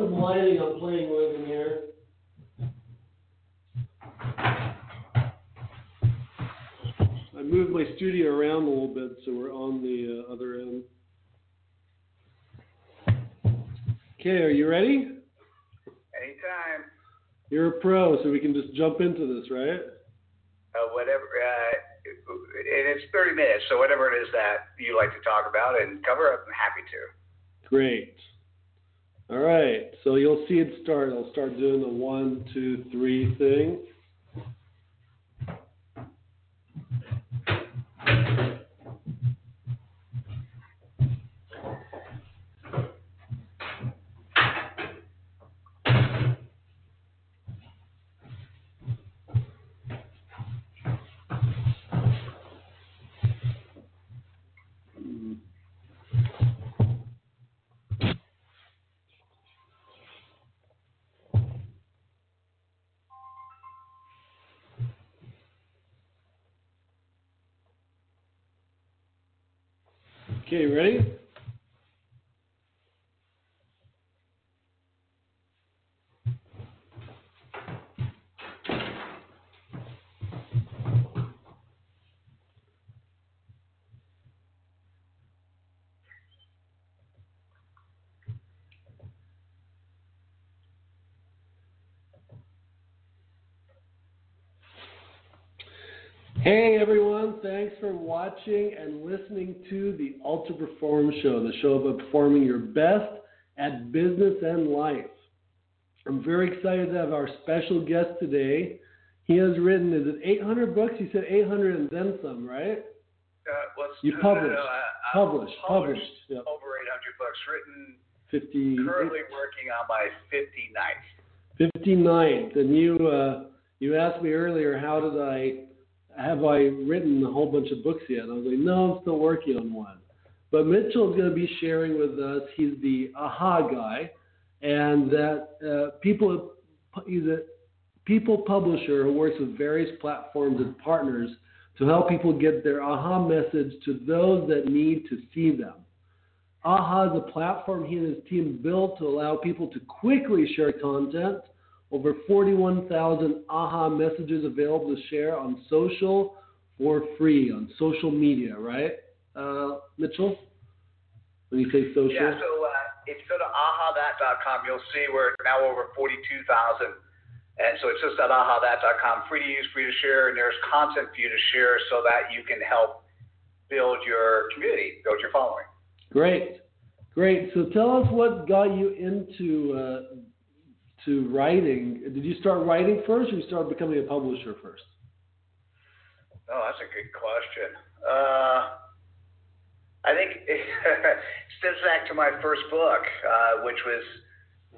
some lighting I'm playing with in here. I moved my studio around a little bit so we're on the uh, other end. Okay, are you ready? Anytime. You're a pro, so we can just jump into this, right? Uh, whatever. Uh, and it's 30 minutes, so whatever it is that you like to talk about and cover, I'm happy to. Great. All right, so you'll see it start. I'll start doing the one, two, three thing. Okay, ready? Hey everyone, thanks for watching and listening to the Ultra Perform Show, the show about performing your best at business and life. I'm very excited to have our special guest today. He has written, is it 800 books? You said 800 and then some, right? Uh, let's, You published, No, no, uh, published, published, published. Yeah. over 800 books written. 50, Currently working on my 59th. 59th. And you, uh, you asked me earlier, how did I, have I written a whole bunch of books yet? I was like, no, I'm still working on one. But Mitchell is going to be sharing with us. He's the AHA guy, and that uh, people, he's a people publisher who works with various platforms and partners to help people get their AHA message to those that need to see them. AHA is a platform he and his team built to allow people to quickly share content. Over 41,000 AHA messages available to share on social for free, on social media, right, uh, Mitchell? When you say social? Yeah, so uh, if you go to ahathat.com, you'll see we're now over 42,000. And so it's just at ahathat.com, free to use, free to share, and there's content for you to share so that you can help build your community, build your following. Great, great. So tell us what got you into uh, to writing. Did you start writing first, or you started becoming a publisher first? Oh, that's a good question. Uh, I think it stems back to my first book, uh, which was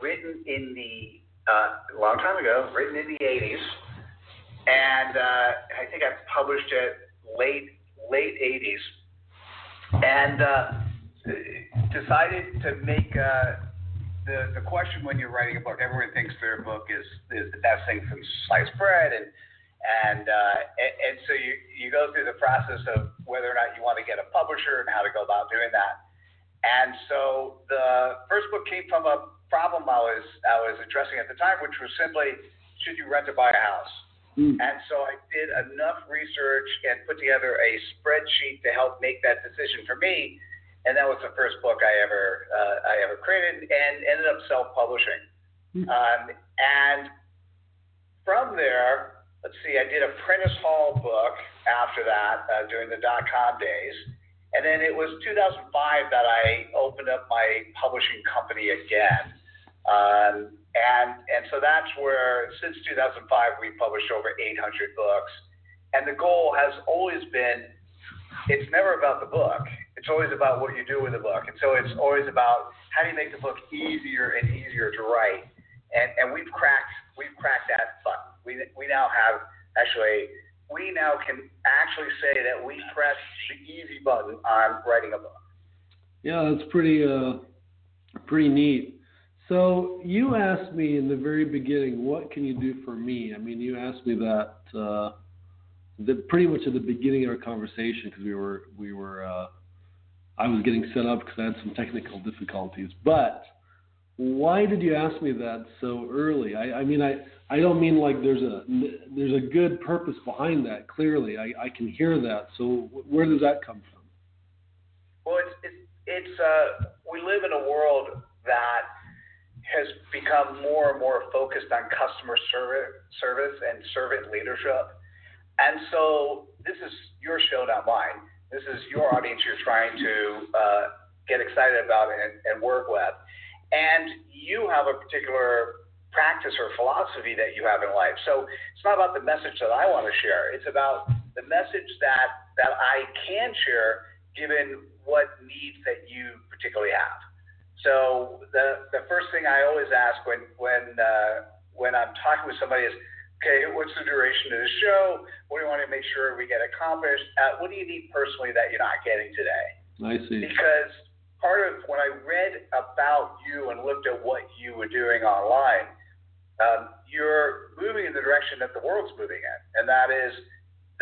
written in the uh, long time ago, written in the '80s, and uh, I think I published it late late '80s, and uh, decided to make. Uh, the, the question when you're writing a book, everyone thinks their book is, is the best thing since sliced bread, and and, uh, and and so you you go through the process of whether or not you want to get a publisher and how to go about doing that. And so the first book came from a problem I was I was addressing at the time, which was simply should you rent or buy a house? Mm. And so I did enough research and put together a spreadsheet to help make that decision for me. And that was the first book I ever uh, I ever created and ended up self-publishing. Hmm. Um, and from there, let's see, I did a Prentice Hall book after that uh, during the dot com days. And then it was 2005 that I opened up my publishing company again. Um, and, and so that's where, since 2005, we've published over 800 books. And the goal has always been it's never about the book. It's always about what you do with the book. And so it's always about how do you make the book easier and easier to write. And, and we've cracked we've cracked that button. We, we now have actually we now can actually say that we press the easy button on writing a book. Yeah, that's pretty uh, pretty neat. So you asked me in the very beginning, what can you do for me? I mean, you asked me that uh, the pretty much at the beginning of our conversation because we were we were uh, I was getting set up because I had some technical difficulties. But why did you ask me that so early? I, I mean, I, I don't mean like there's a there's a good purpose behind that. Clearly, I, I can hear that. So where does that come from? Well, it's it's, it's uh, we live in a world that has become more and more focused on customer service, service and servant leadership. And so this is your show, not mine. This is your audience you're trying to uh, get excited about and, and work with. And you have a particular practice or philosophy that you have in life. So it's not about the message that I want to share. It's about the message that that I can share given what needs that you particularly have. So the the first thing I always ask when when uh, when I'm talking with somebody is, okay, what's the duration of the show? What do you want to make sure we get accomplished? Uh, what do you need personally that you're not getting today? I see. Because part of when I read about you and looked at what you were doing online, um, you're moving in the direction that the world's moving in, and that is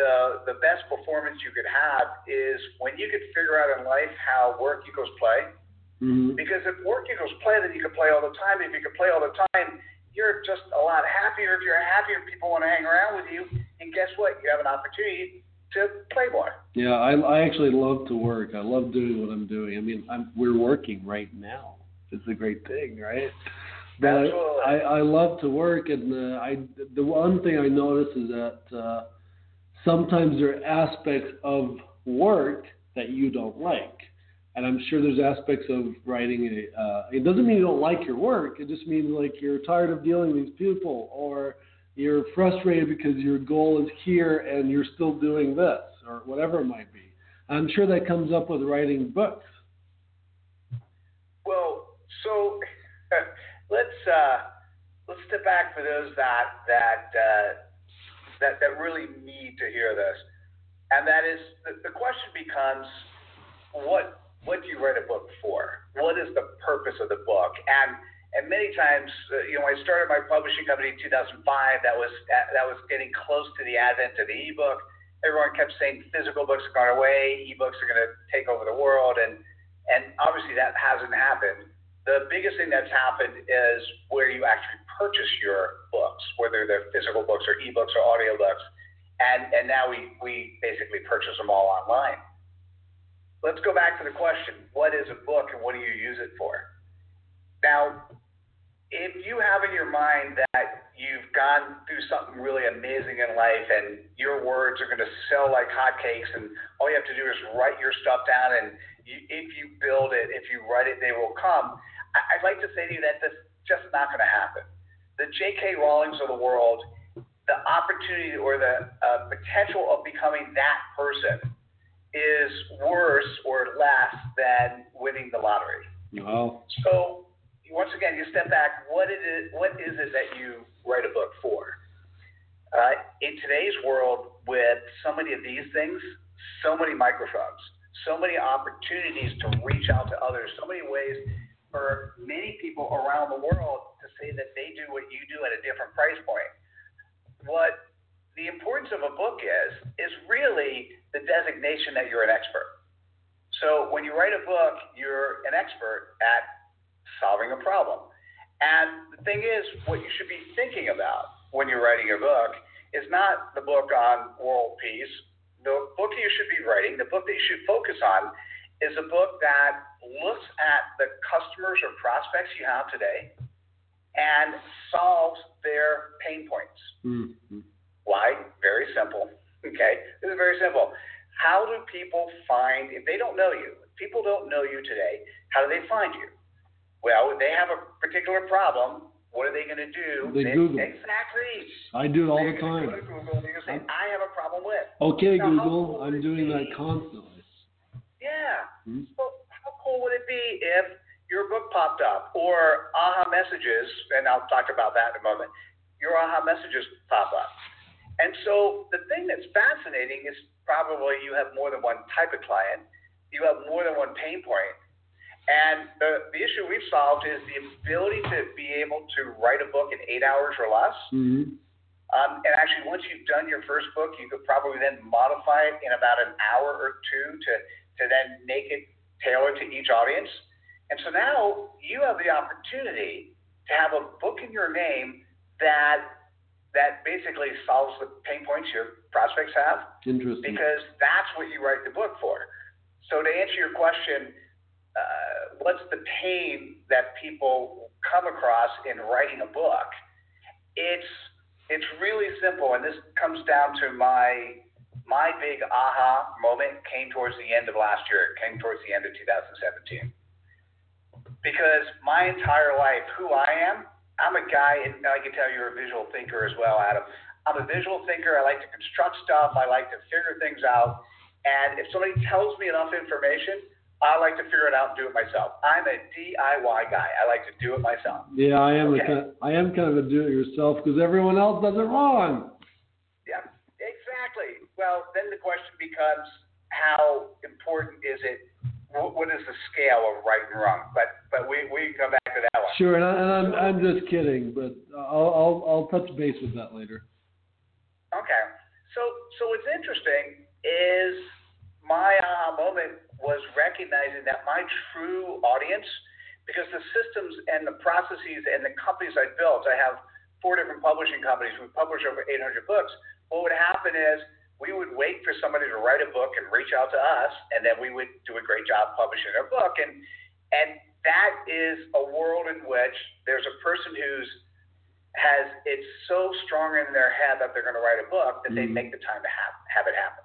the the best performance you could have is when you could figure out in life how work equals play. Mm-hmm. Because if work equals play, then you can play all the time. If you can play all the time, you're just a lot happier. If you're happier, people want to hang around with you. And guess what? You have an opportunity to play more. Yeah, I, I actually love to work. I love doing what I'm doing. I mean, I'm, we're working right now. It's a great thing, right? But Absolutely. I, I love to work, and uh, I the one thing I notice is that uh, sometimes there are aspects of work that you don't like, and I'm sure there's aspects of writing. Uh, it doesn't mean you don't like your work. It just means like you're tired of dealing with these people, or you're frustrated because your goal is here and you're still doing this, or whatever it might be. I'm sure that comes up with writing books. Well, so let's uh, let's step back for those that that uh, that that really need to hear this, and that is the, the question becomes what what do you write a book for? What is the purpose of the book? And and many times, uh, you know, I started my publishing company in 2005. That was that was getting close to the advent of the ebook. Everyone kept saying physical books are going away, ebooks are going to take over the world, and and obviously that hasn't happened. The biggest thing that's happened is where you actually purchase your books, whether they're physical books or ebooks or audiobooks, and and now we we basically purchase them all online. Let's go back to the question: What is a book, and what do you use it for? Now, if you have in your mind that you've gone through something really amazing in life and your words are going to sell like hotcakes and all you have to do is write your stuff down and you, if you build it, if you write it, they will come. I'd like to say to you that that's just not going to happen. The J.K. Rowlings of the world, the opportunity or the uh, potential of becoming that person is worse or less than winning the lottery. Wow. So once again, you step back. What is it? What is it that you write a book for? Uh, in today's world, with so many of these things, so many microphones, so many opportunities to reach out to others, so many ways for many people around the world to say that they do what you do at a different price point. What the importance of a book is is really the designation that you're an expert. So when you write a book, you're an expert at solving a problem. And the thing is, what you should be thinking about when you're writing a book is not the book on world peace. The book you should be writing, the book that you should focus on, is a book that looks at the customers or prospects you have today and solves their pain points. Mm-hmm. Why? Very simple. Okay, this is very simple. How do people find if they don't know you? If people don't know you today. How do they find you? Well, if they have a particular problem. What are they going to do? They Google. Exactly. I do it all They're the time. Go to Google and they're going to say, I have a problem with. Okay, Now, Google, cool I'm doing be? that constantly. Yeah. Hmm? So how cool would it be if your book popped up or aha messages, and I'll talk about that in a moment, your aha messages pop up. And so the thing that's fascinating is probably you have more than one type of client, you have more than one pain point. And the, the issue we've solved is the ability to be able to write a book in eight hours or less. Mm-hmm. Um, and actually, once you've done your first book, you could probably then modify it in about an hour or two to, to then make it tailored to each audience. And so now you have the opportunity to have a book in your name that that basically solves the pain points your prospects have. Interesting. Because that's what you write the book for. So to answer your question, uh, what's the pain that people come across in writing a book? It's it's really simple, and this comes down to my my big aha moment came towards the end of last year. It came towards the end of 2017. Because my entire life, who I am, I'm a guy, and I can tell you're a visual thinker as well, Adam. I'm a visual thinker. I like to construct stuff. I like to figure things out. And if somebody tells me enough information, I like to figure it out and do it myself. I'm a DIY guy. I like to do it myself. Yeah, I am. Okay. A kind I am kind of a do-it-yourself because everyone else does it wrong. Yeah, exactly. Well, then the question becomes, how important is it? What, is the scale of right and wrong? But but we we can come to that one. Sure, and, I, and I'm I'm just kidding, but I'll I'll I'll touch base with that later. Okay. So so what's interesting is my aha moment was recognizing that my true audience, because the systems and the processes and the companies I built, I have four different publishing companies. We publish over 800 books. What would happen is we would wait for somebody to write a book and reach out to us, and then we would do a great job publishing their book. And and that is a world in which there's a person who's has it's so strong in their head that they're going to write a book that they Mhm. make the time to have have it happen.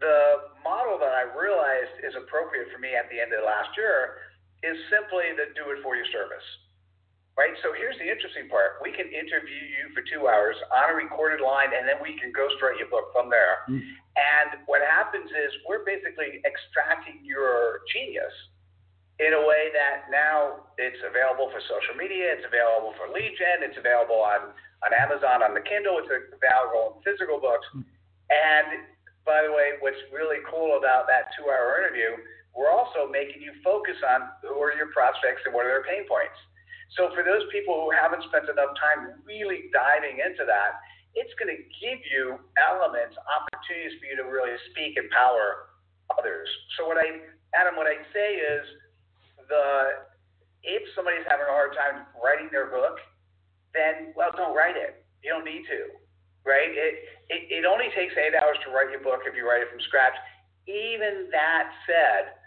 The model that I realized is appropriate for me at the end of the last year is simply the do it for you service. Right? So here's the interesting part. We can interview you for two hours on a recorded line and then we can ghostwrite your book from there. Mm. And what happens is we're basically extracting your genius in a way that now it's available for social media, it's available for lead gen, it's available on, on Amazon on the Kindle, it's available in physical books. Hmm. And by the way, what's really cool about that two hour interview, we're also making you focus on who are your prospects and what are their pain points. So for those people who haven't spent enough time really diving into that, it's going to give you elements, opportunities for you to really speak, and power others. So what I, Adam, what I'd say is the if somebody's having a hard time writing their book, then well, don't write it. You don't need to, right? It it, it only takes eight hours to write your book if you write it from scratch. Even that said,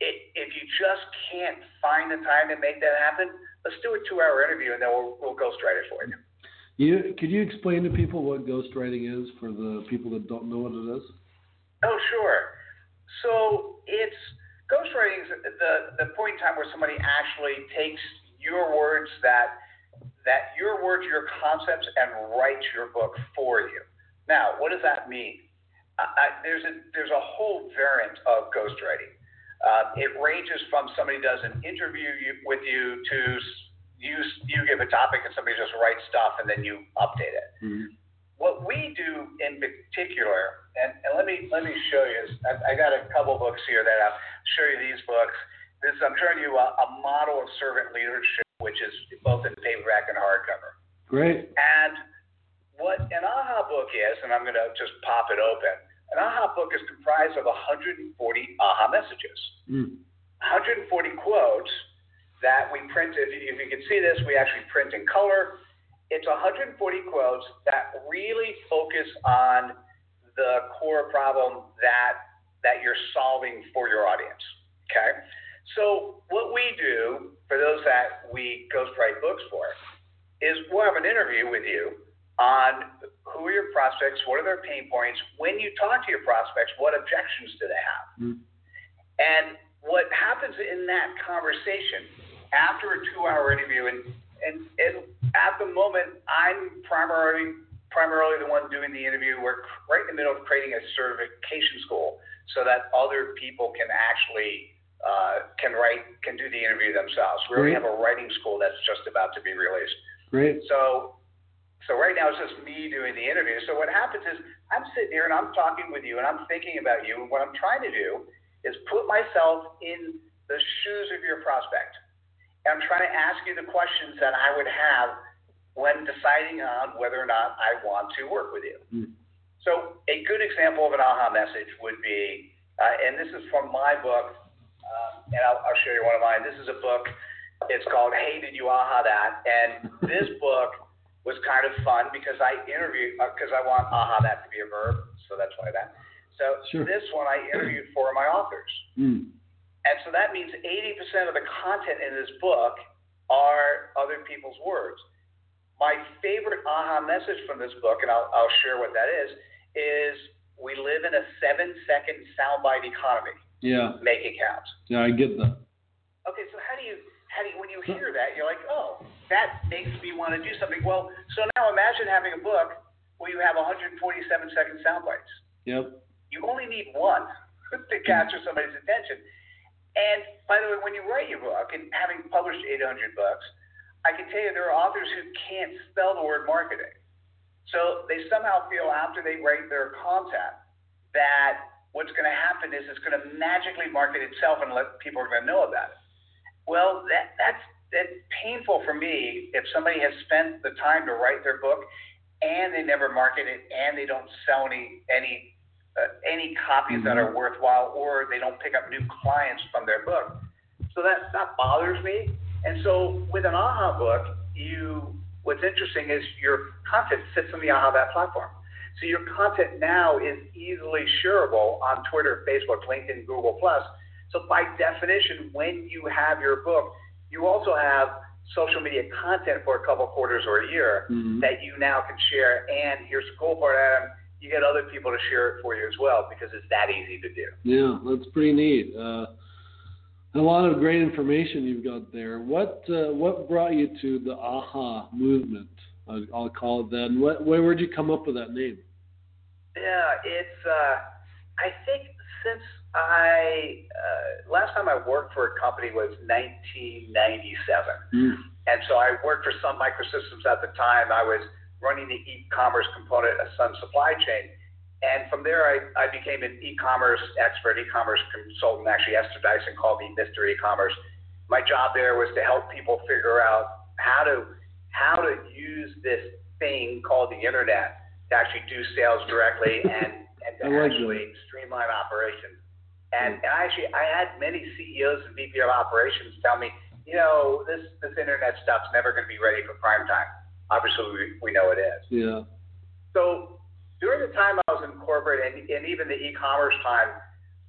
it, if you just can't find the time to make that happen, let's do a two-hour interview and then we'll, we'll ghostwrite it for you. You could you explain to people what ghostwriting is for the people that don't know what it is? Oh, sure. So it's ghostwriting is the the point in time where somebody actually takes your words that that your words, your concepts, and writes your book for you. Now, what does that mean? I, I, there's a there's a whole variant of ghostwriting. Uh, it ranges from somebody does an interview you, with you to you you give a topic and somebody just writes stuff and then you update it Mm-hmm. What we do in particular, and, and let me let me show you. I, I got a couple books here that I'll show you these books. This I'm showing you a, a model of servant leadership, which is both in paperback and hardcover. Great. And what an AHA book is, and I'm going to just pop it open. An AHA book is comprised of 140 AHA messages. Mm. 140 quotes that we printed. If you can see this, we actually print in color. It's 140 quotes that really focus on the core problem that that you're solving for your audience. Okay. So what we do for those that we ghostwrite books for is we'll have an interview with you on who are your prospects, what are their pain points. When you talk to your prospects, what objections do they have? Mm. And what happens in that conversation after a two-hour interview, and, and, and at the moment, I'm primarily primarily the one doing the interview. We're right in the middle of creating a certification school so that other people can actually uh, can write can do the interview themselves. We already have a writing school that's just about to be released. Great. So, so right now it's just me doing the interview. So what happens is I'm sitting here and I'm talking with you and I'm thinking about you. And what I'm trying to do is put myself in the shoes of your prospect. I'm trying to ask you the questions that I would have when deciding on whether or not I want to work with you. Mm. So a good example of an aha message would be, uh, and this is from my book, uh, and I'll, I'll show you one of mine. This is a book. It's called Hey Did You Aha That? And this book was kind of fun because I interviewed because uh, I want aha that to be a verb, so that's why that. So sure. this one I interviewed four of my authors. Mm. And so that means 80% of the content in this book are other people's words. My favorite aha message from this book, and I'll, I'll share what that is, is we live in a seven second soundbite economy. Yeah. Make it count. Yeah, I get that. Okay, so how do you how do you, when you hear that you're like, oh, that makes me want to do something. Well, so now imagine having a book where you have 147 second sound bites. Yep. You only need one to capture somebody's attention. And by the way, when you write your book, and having published 800 books, I can tell you there are authors who can't spell the word marketing. So they somehow feel after they write their content that what's going to happen is it's going to magically market itself and let people are going to know about it. Well, that that's that's painful for me if somebody has spent the time to write their book and they never market it and they don't sell any any uh, any copies that are mm-hmm. worthwhile or they don't pick up new clients from their book. So that that bothers me. And so with an AHA book, you what's interesting is your content sits on the AHAthat platform. So your content now is easily shareable on Twitter, Facebook, LinkedIn, Google Plus. So by definition, when you have your book, you also have social media content for a couple quarters or a year mm-hmm. that you now can share. And here's the cool part, Adam. You get other people to share it for you as well because it's that easy to do. Yeah, that's pretty neat. Uh, a lot of great information you've got there. What uh, what brought you to the AHA movement? I'll, I'll call it that. what, where did you come up with that name? Yeah, it's. Uh, I think since I uh, last time I worked for a company was 1997, mm. and so I worked for Sun Microsystems at the time. I was running the e-commerce component of Sun Supply Chain, and from there I, I became an e-commerce expert, e-commerce consultant. Actually, Esther Dyson called me Mr. E-commerce. My job there was to help people figure out how to how to use this thing called the internet to actually do sales directly and, and to actually streamline operations. And, and I actually, I had many CEOs and VP of operations tell me, you know, this this internet stuff's never going to be ready for prime time. Obviously, we, we know it is. Yeah. So during the time I was in corporate and, and even the e-commerce time,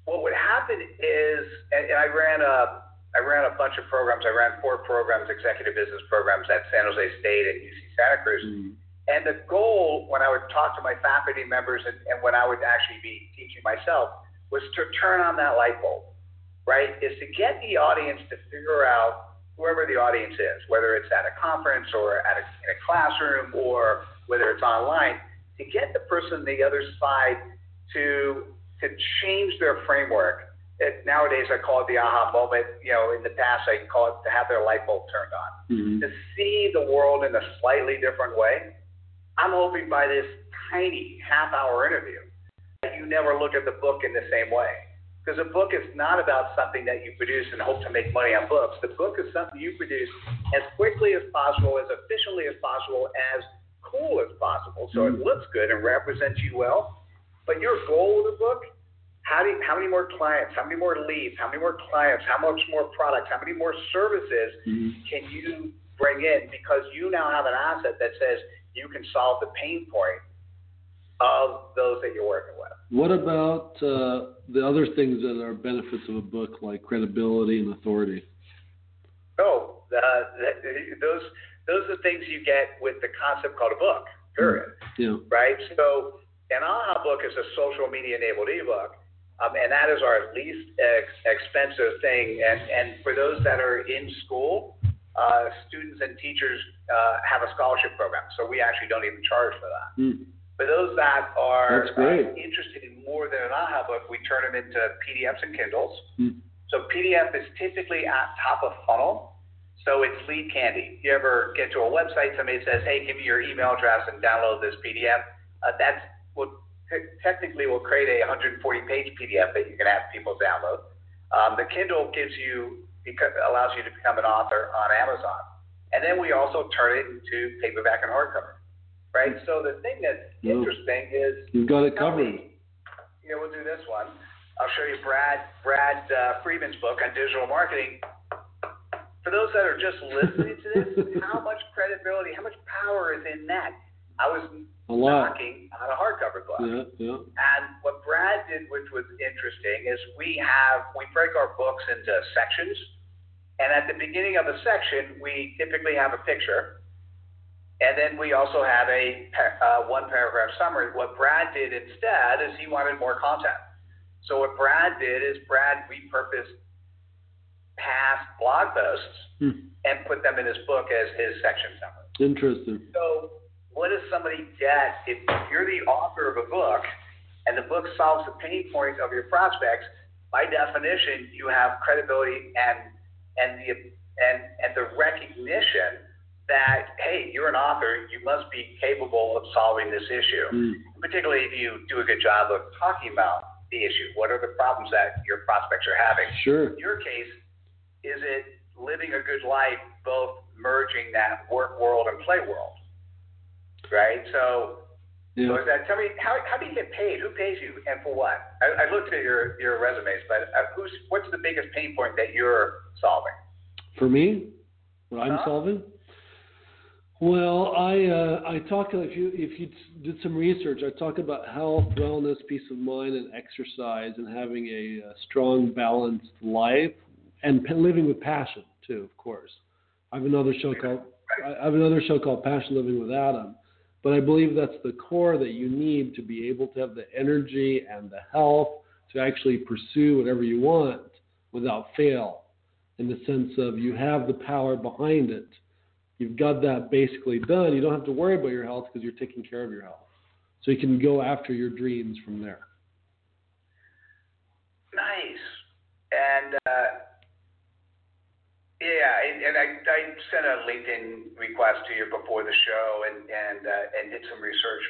what would happen is, and, and I ran a I ran a bunch of programs. I ran four programs, executive business programs at San Jose State and UC Santa Cruz. Mm. And the goal, when I would talk to my faculty members and, and when I would actually be teaching myself, was to turn on that light bulb, right? Is to get the audience to figure out whoever the audience is, whether it's at a conference or at a, in a classroom or whether it's online, to get the person on the other side to to change their framework. It, nowadays, I call it the aha moment. You know, in the past, I call it to have their light bulb turned on, mm-hmm. to see the world in a slightly different way. I'm hoping by this tiny half-hour interview that you never look at the book in the same way. Because a book is not about something that you produce and hope to make money on books. The book is something you produce as quickly as possible, as efficiently as possible, as cool as possible, so it mm-hmm. looks good and represents you well. But your goal with the book, how, do you, how many more clients, how many more leads, how many more clients, how much more products, how many more services mm-hmm. can you bring in? Because you now have an asset that says you can solve the pain point of those that you're working with. What about uh, the other things that are benefits of a book, like credibility and authority? Oh, uh, those those are things you get with the concept called a book. Period. Yeah. Right. So an AHA book is a social media enabled ebook. Um, and that is our least ex- expensive thing. And, and for those that are in school, uh, students and teachers uh, have a scholarship program, so we actually don't even charge for that. Mm. For those that are uh, interested in more than an AHA book, we turn them into PDFs and Kindles. Hmm. So PDF is typically at top of funnel. So it's lead candy. You ever get to a website, somebody says, "Hey, give me your email address and download this PDF." Uh, that's what technically will create a 140-page PDF that you can have people download. Um, the Kindle gives you allows you to become an author on Amazon, and then we also turn it into paperback and hardcover right? So the thing that's interesting is you've got it covered. Yeah, we'll do this one. I'll show you Brad Brad uh, Friedman's book on digital marketing. For those that are just listening to this, how much credibility, how much power is in that? I was A lot. knocking on a hardcover book. Yeah, yeah. And what Brad did, which was interesting, is we have we break our books into sections, and at the beginning of a section, we typically have a picture, and then we also have a uh, one paragraph summary. What Brad did instead is he wanted more content. So what Brad did is Brad repurposed past blog posts Hmm. and put them in his book as his section summary. Interesting. So, what does somebody get if you're the author of a book and the book solves the pain point of your prospects? By definition, you have credibility and and the and and the recognition that hey, you're an author, you must be capable of solving this issue. Hmm. Particularly if you do a good job of talking about the issue. What are the problems that your prospects are having? Sure. In your case, is it living a good life, both merging that work world and play world? Right? So, so Yeah. is that, tell me, how, how do you get paid? Who pays you and for what? I, I looked at your, your resumes, but uh, who's, what's the biggest pain point that you're solving? For me, what I'm Huh? solving. Well, I uh, I talk if you if you did some research, I talk about health, wellness, peace of mind, and exercise, and having a, uh strong, balanced life, and living with passion too. Of course, I have another show called I have another show called Passion Living with Adam, but I believe that's the core that you need to be able to have the energy and the health to actually pursue whatever you want without fail in the sense of you have the power behind it. You've got that basically done. You don't have to worry about your health because you're taking care of your health. So you can go after your dreams from there. Nice. And, uh, yeah, and, and I, I sent a LinkedIn request to you before the show and, and, uh, and did some research.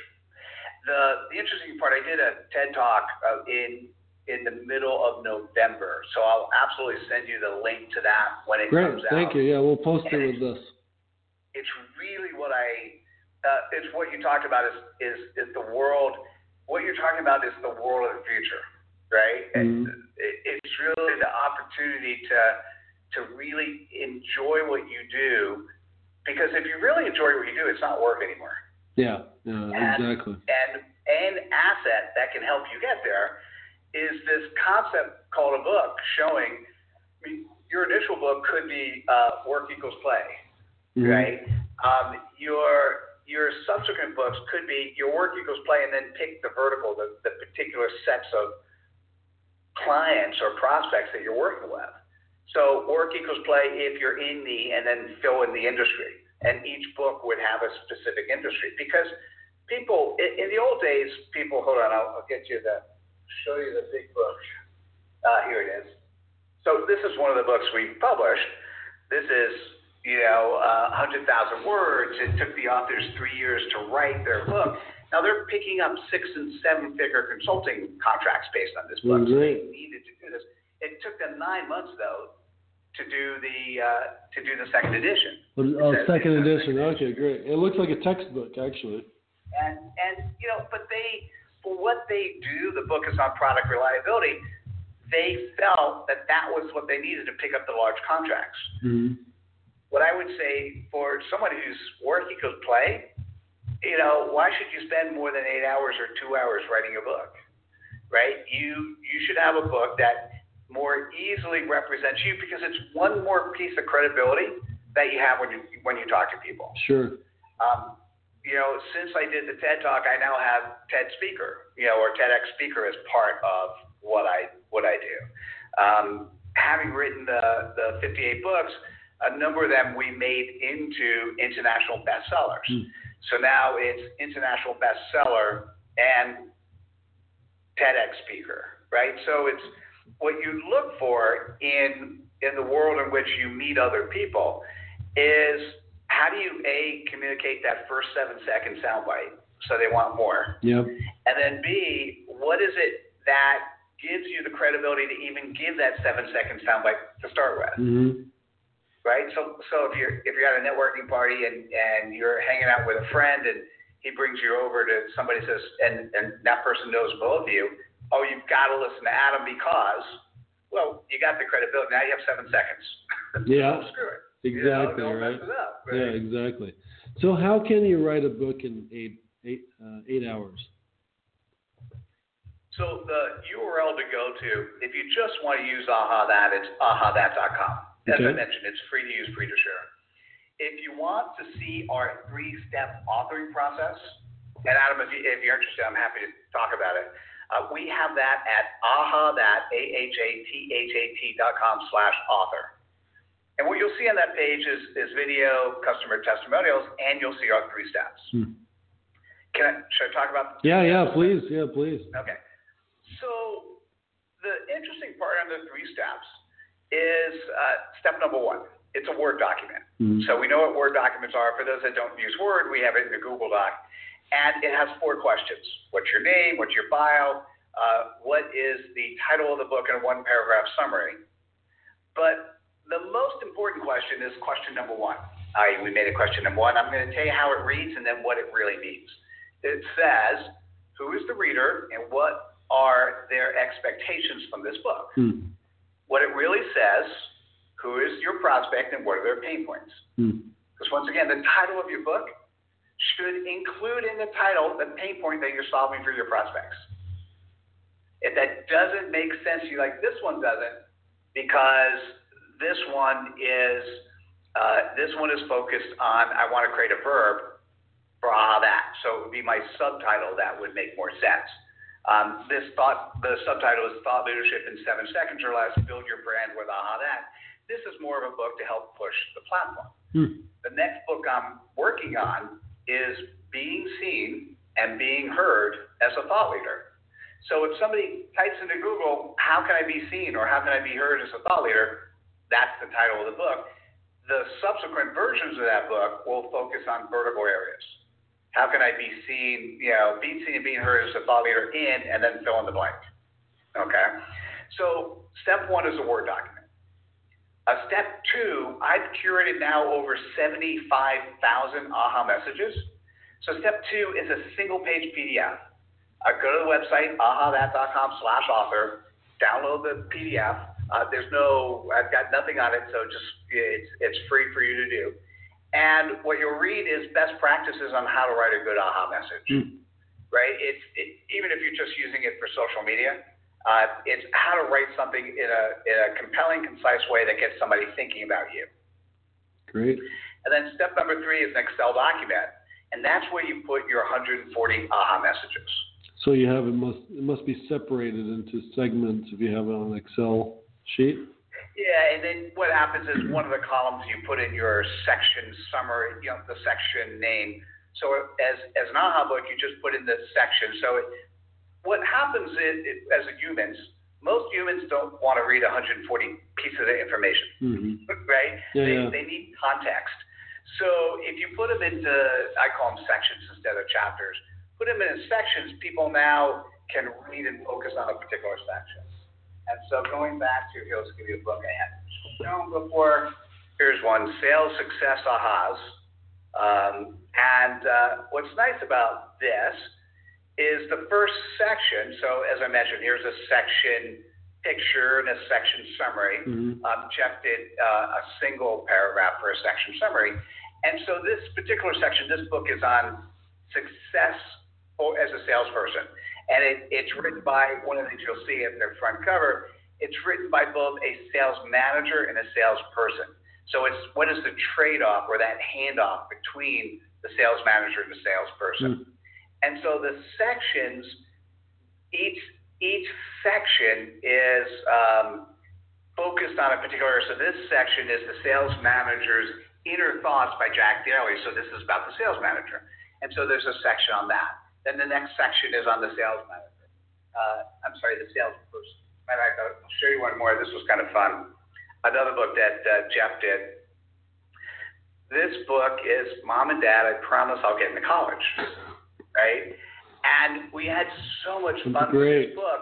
The, the interesting part, I did a TED talk uh, in, in the middle of November. So I'll absolutely send you the link to that when it Great. comes out. Thank you. Yeah, we'll post it with this. It's really what I uh, it's what you talked about is is is the world what you're talking about is the world of the future, right? And Mhm. it, it's really the opportunity to to really enjoy what you do because if you really enjoy what you do, it's not work anymore. Yeah, yeah, exactly. And an asset that can help you get there is this concept called a book showing. I mean, your initial book could be uh, work equals play Mhm. right? Um, your your subsequent books could be your work equals play, and then pick the vertical, the, the particular sets of clients or prospects that you're working with. So work equals play if you're in the, and then fill in the industry, and each book would have a specific industry because people in, in the old days, people. Hold on, I'll, I'll get you the show you the big book. Uh, here it is. So this is one of the books we published. This is you know, uh, 100,000 words. It took the authors three years to write their book. Now they're picking up six and seven figure consulting contracts based on this book. So they needed to do this. It took them nine months though to do the uh, to do the second edition. Oh, says- second edition. Okay, great. It looks like a textbook, actually. And and you know, but they for what they do, the book is on product reliability. They felt that that was what they needed to pick up the large contracts. Mm-hmm. What I would say for someone whose work equals play, you know, why should you spend more than eight hours or two hours writing a book, right? You you should have a book that more easily represents you because it's one more piece of credibility that you have when you when you talk to people. Sure. Um, you know, since I did the TED Talk, I now have TED Speaker, you know, or TEDx Speaker as part of what I what I do. Um, having written the the 58 books, a number of them we made into international bestsellers. Hmm. So now it's international bestseller and TEDx speaker, right? So it's what you look for in in the world in which you meet other people is how do you a communicate that first seven second soundbite so they want more, Yep. and then b what is it that gives you the credibility to even give that seven second soundbite to start with Mm-hmm. Right? So so if you're if you're at a networking party and and you're hanging out with a friend and he brings you over to somebody says and and that person knows both of you, oh, you've got to listen to Adam because, well, you got the credibility. Now you have seven seconds. Yeah. Screw it. Exactly, you know, right? It up, right? Yeah, exactly. So how can you write a book in eight eight uh, eight hours? So the URL to go to, if you just want to use AHAthat, it's ahathat.com. As I mentioned, it's free to use, free to share. If you want to see our three-step authoring process, and Adam, if, you, if you're interested, I'm happy to talk about it. Uh, we have that at aha that a h a t h a t dot com slash author. And what you'll see on that page is, is video, customer testimonials, and you'll see our three steps. Hmm. Can I, should I talk about? Yeah, yeah, please, yeah, please. Okay. So the interesting part on the three steps is uh, step number one. It's a Word document. Mhm. So we know what Word documents are. For those that don't use Word, we have it in a Google Doc. And it has four questions. What's your name? What's your bio? Uh, what is the title of the book in a one paragraph summary? But the most important question is question number one. I, we made a question number one. I'm going to tell you how it reads and then what it really means. It says, who is the reader and what are their expectations from this book? Hmm. What it really says, who is your prospect and what are their pain points? Hmm. Because once again, the title of your book should include in the title the pain point that you're solving for your prospects. If that doesn't make sense, to you like this one doesn't, because this one is uh, this one is focused on I want to create a verb for all that. So it would be my subtitle that would make more sense. Um, this thought the subtitle is thought leadership in seven seconds or less. Build your brand with aha that. This is more of a book to help push the platform. Hmm. The next book I'm working on is being seen and being heard as a thought leader. So if somebody types into Google, how can I be seen or how can I be heard as a thought leader? That's the title of the book. The subsequent versions of that book will focus on vertical areas. How can I be seen, you know, be seen and being heard as a thought leader in, and then fill in the blank. Okay? So step one is a Word document. Uh, step two, I've curated now over 75,000 AHA messages. So step two is a single page PDF. Uh, go to the website, ahathat.com slash author, download the PDF. Uh, there's no, I've got nothing on it, so just, it's, it's free for you to do. And what you'll read is best practices on how to write a good AHA message, Hmm. right? It's, it, even if you're just using it for social media, uh, it's how to write something in a, in a compelling, concise way that gets somebody thinking about you. Great. And then step number three is an Excel document, and that's where you put your 140 AHA messages. So you have it must it must be separated into segments if you have it on an Excel sheet. Yeah, and then what happens is one of the columns you put in your section summary, you know, the section name. So as as an AHA book, you just put in the section. So it, what happens is, it, as humans, most humans don't want to read 140 pieces of information. hmm right? Yeah, they, yeah. they need context. So if you put them into, I call them sections instead of chapters, put them in sections, people now can read and focus on a particular section. And so going back to, here, let's give you a book I had shown before. Here's one, Sales Success Ahas. Um, and uh, what's nice about this is the first section. So as I mentioned, here's a section picture and a section summary. hmm Um, Jeff did uh, a single paragraph for a section summary. And so this particular section, this book is on success as a salesperson. And it, it's written by one of the things you'll see at the front cover. It's written by both a sales manager and a salesperson. So it's what is the trade-off or that handoff between the sales manager and the salesperson. And so the sections, each each section is um, focused on a particular. So this section is the sales manager's inner thoughts by Jack Daly. So this is about the sales manager, and so there's a section on that. Then the next section is on the sales manager. Uh, I'm sorry, the salesperson. Matter of I'll show you one more. This was kind of fun. Another book that uh, Jeff did. This book is Mom and Dad. I promise I'll get into college, right? And we had so much That's fun great. with this book.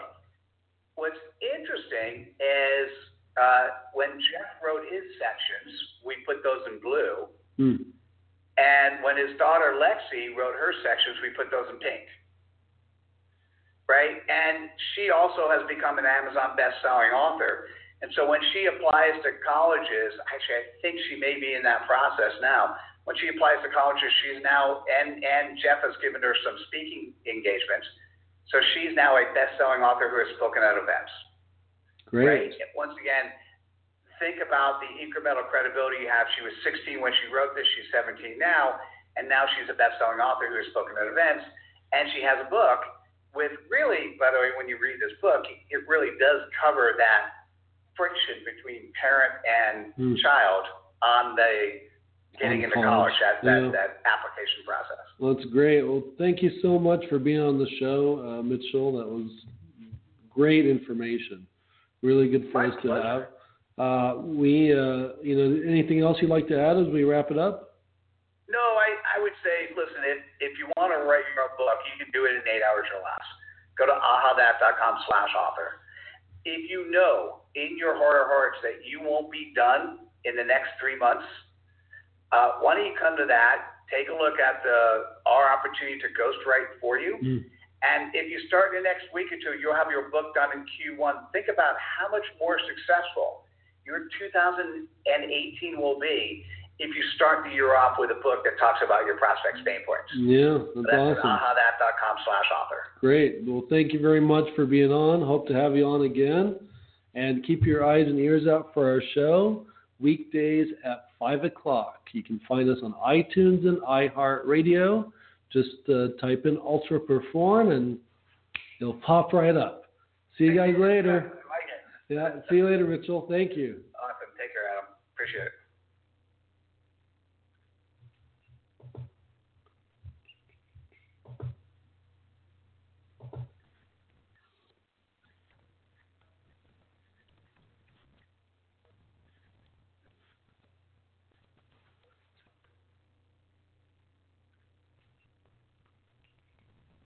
What's interesting is uh, when Jeff wrote his sections, we put those in blue. Hmm. And when his daughter Lexi wrote her sections, we put those in pink. right? And she also has become an Amazon best-selling author. And so when she applies to colleges, actually, I think she may be in that process now. When she applies to colleges, she's now, and, and Jeff has given her some speaking engagements. So she's now a best-selling author who has spoken at events. Great. Right? Once again, think about the incremental credibility you have. She was 16 when she wrote this. She's 17 now, and now she's a best-selling author who has spoken at events, and she has a book with really, by the way, when you read this book, it really does cover that friction between parent and mm. child on the getting into college, that, that, yeah. that application process. Well, that's great. Well, thank you so much for being on the show, uh, Mitchell. That was great information. Really good for My us pleasure. to have. Uh, we, uh, you know, anything else you'd like to add as we wrap it up? No, I, I would say, listen, if, if you want to write your own book, you can do it in eight hours or less. Go to ahathat.com slash author if you know in your heart of hearts that you won't be done in the next three months, uh, why don't you come to that? Take a look at the our opportunity to ghostwrite for you. Mm. And if you start in the next week or two, you'll have your book done in Q1. Think about how much more successful your 2018 will be if you start the year off with a book that talks about your prospects' pain points. Yeah, that's, that's awesome. ahathat.com slash author. Great. Well, thank you very much for being on. Hope to have you on again. And keep your eyes and ears out for our show weekdays at 5 o'clock. You can find us on iTunes and iHeartRadio. Just uh, type in Ultra Perform and it'll pop right up. See you guys later. Yeah. See you later, Mitchell. Thank you. Awesome. Take care, Adam. Appreciate it.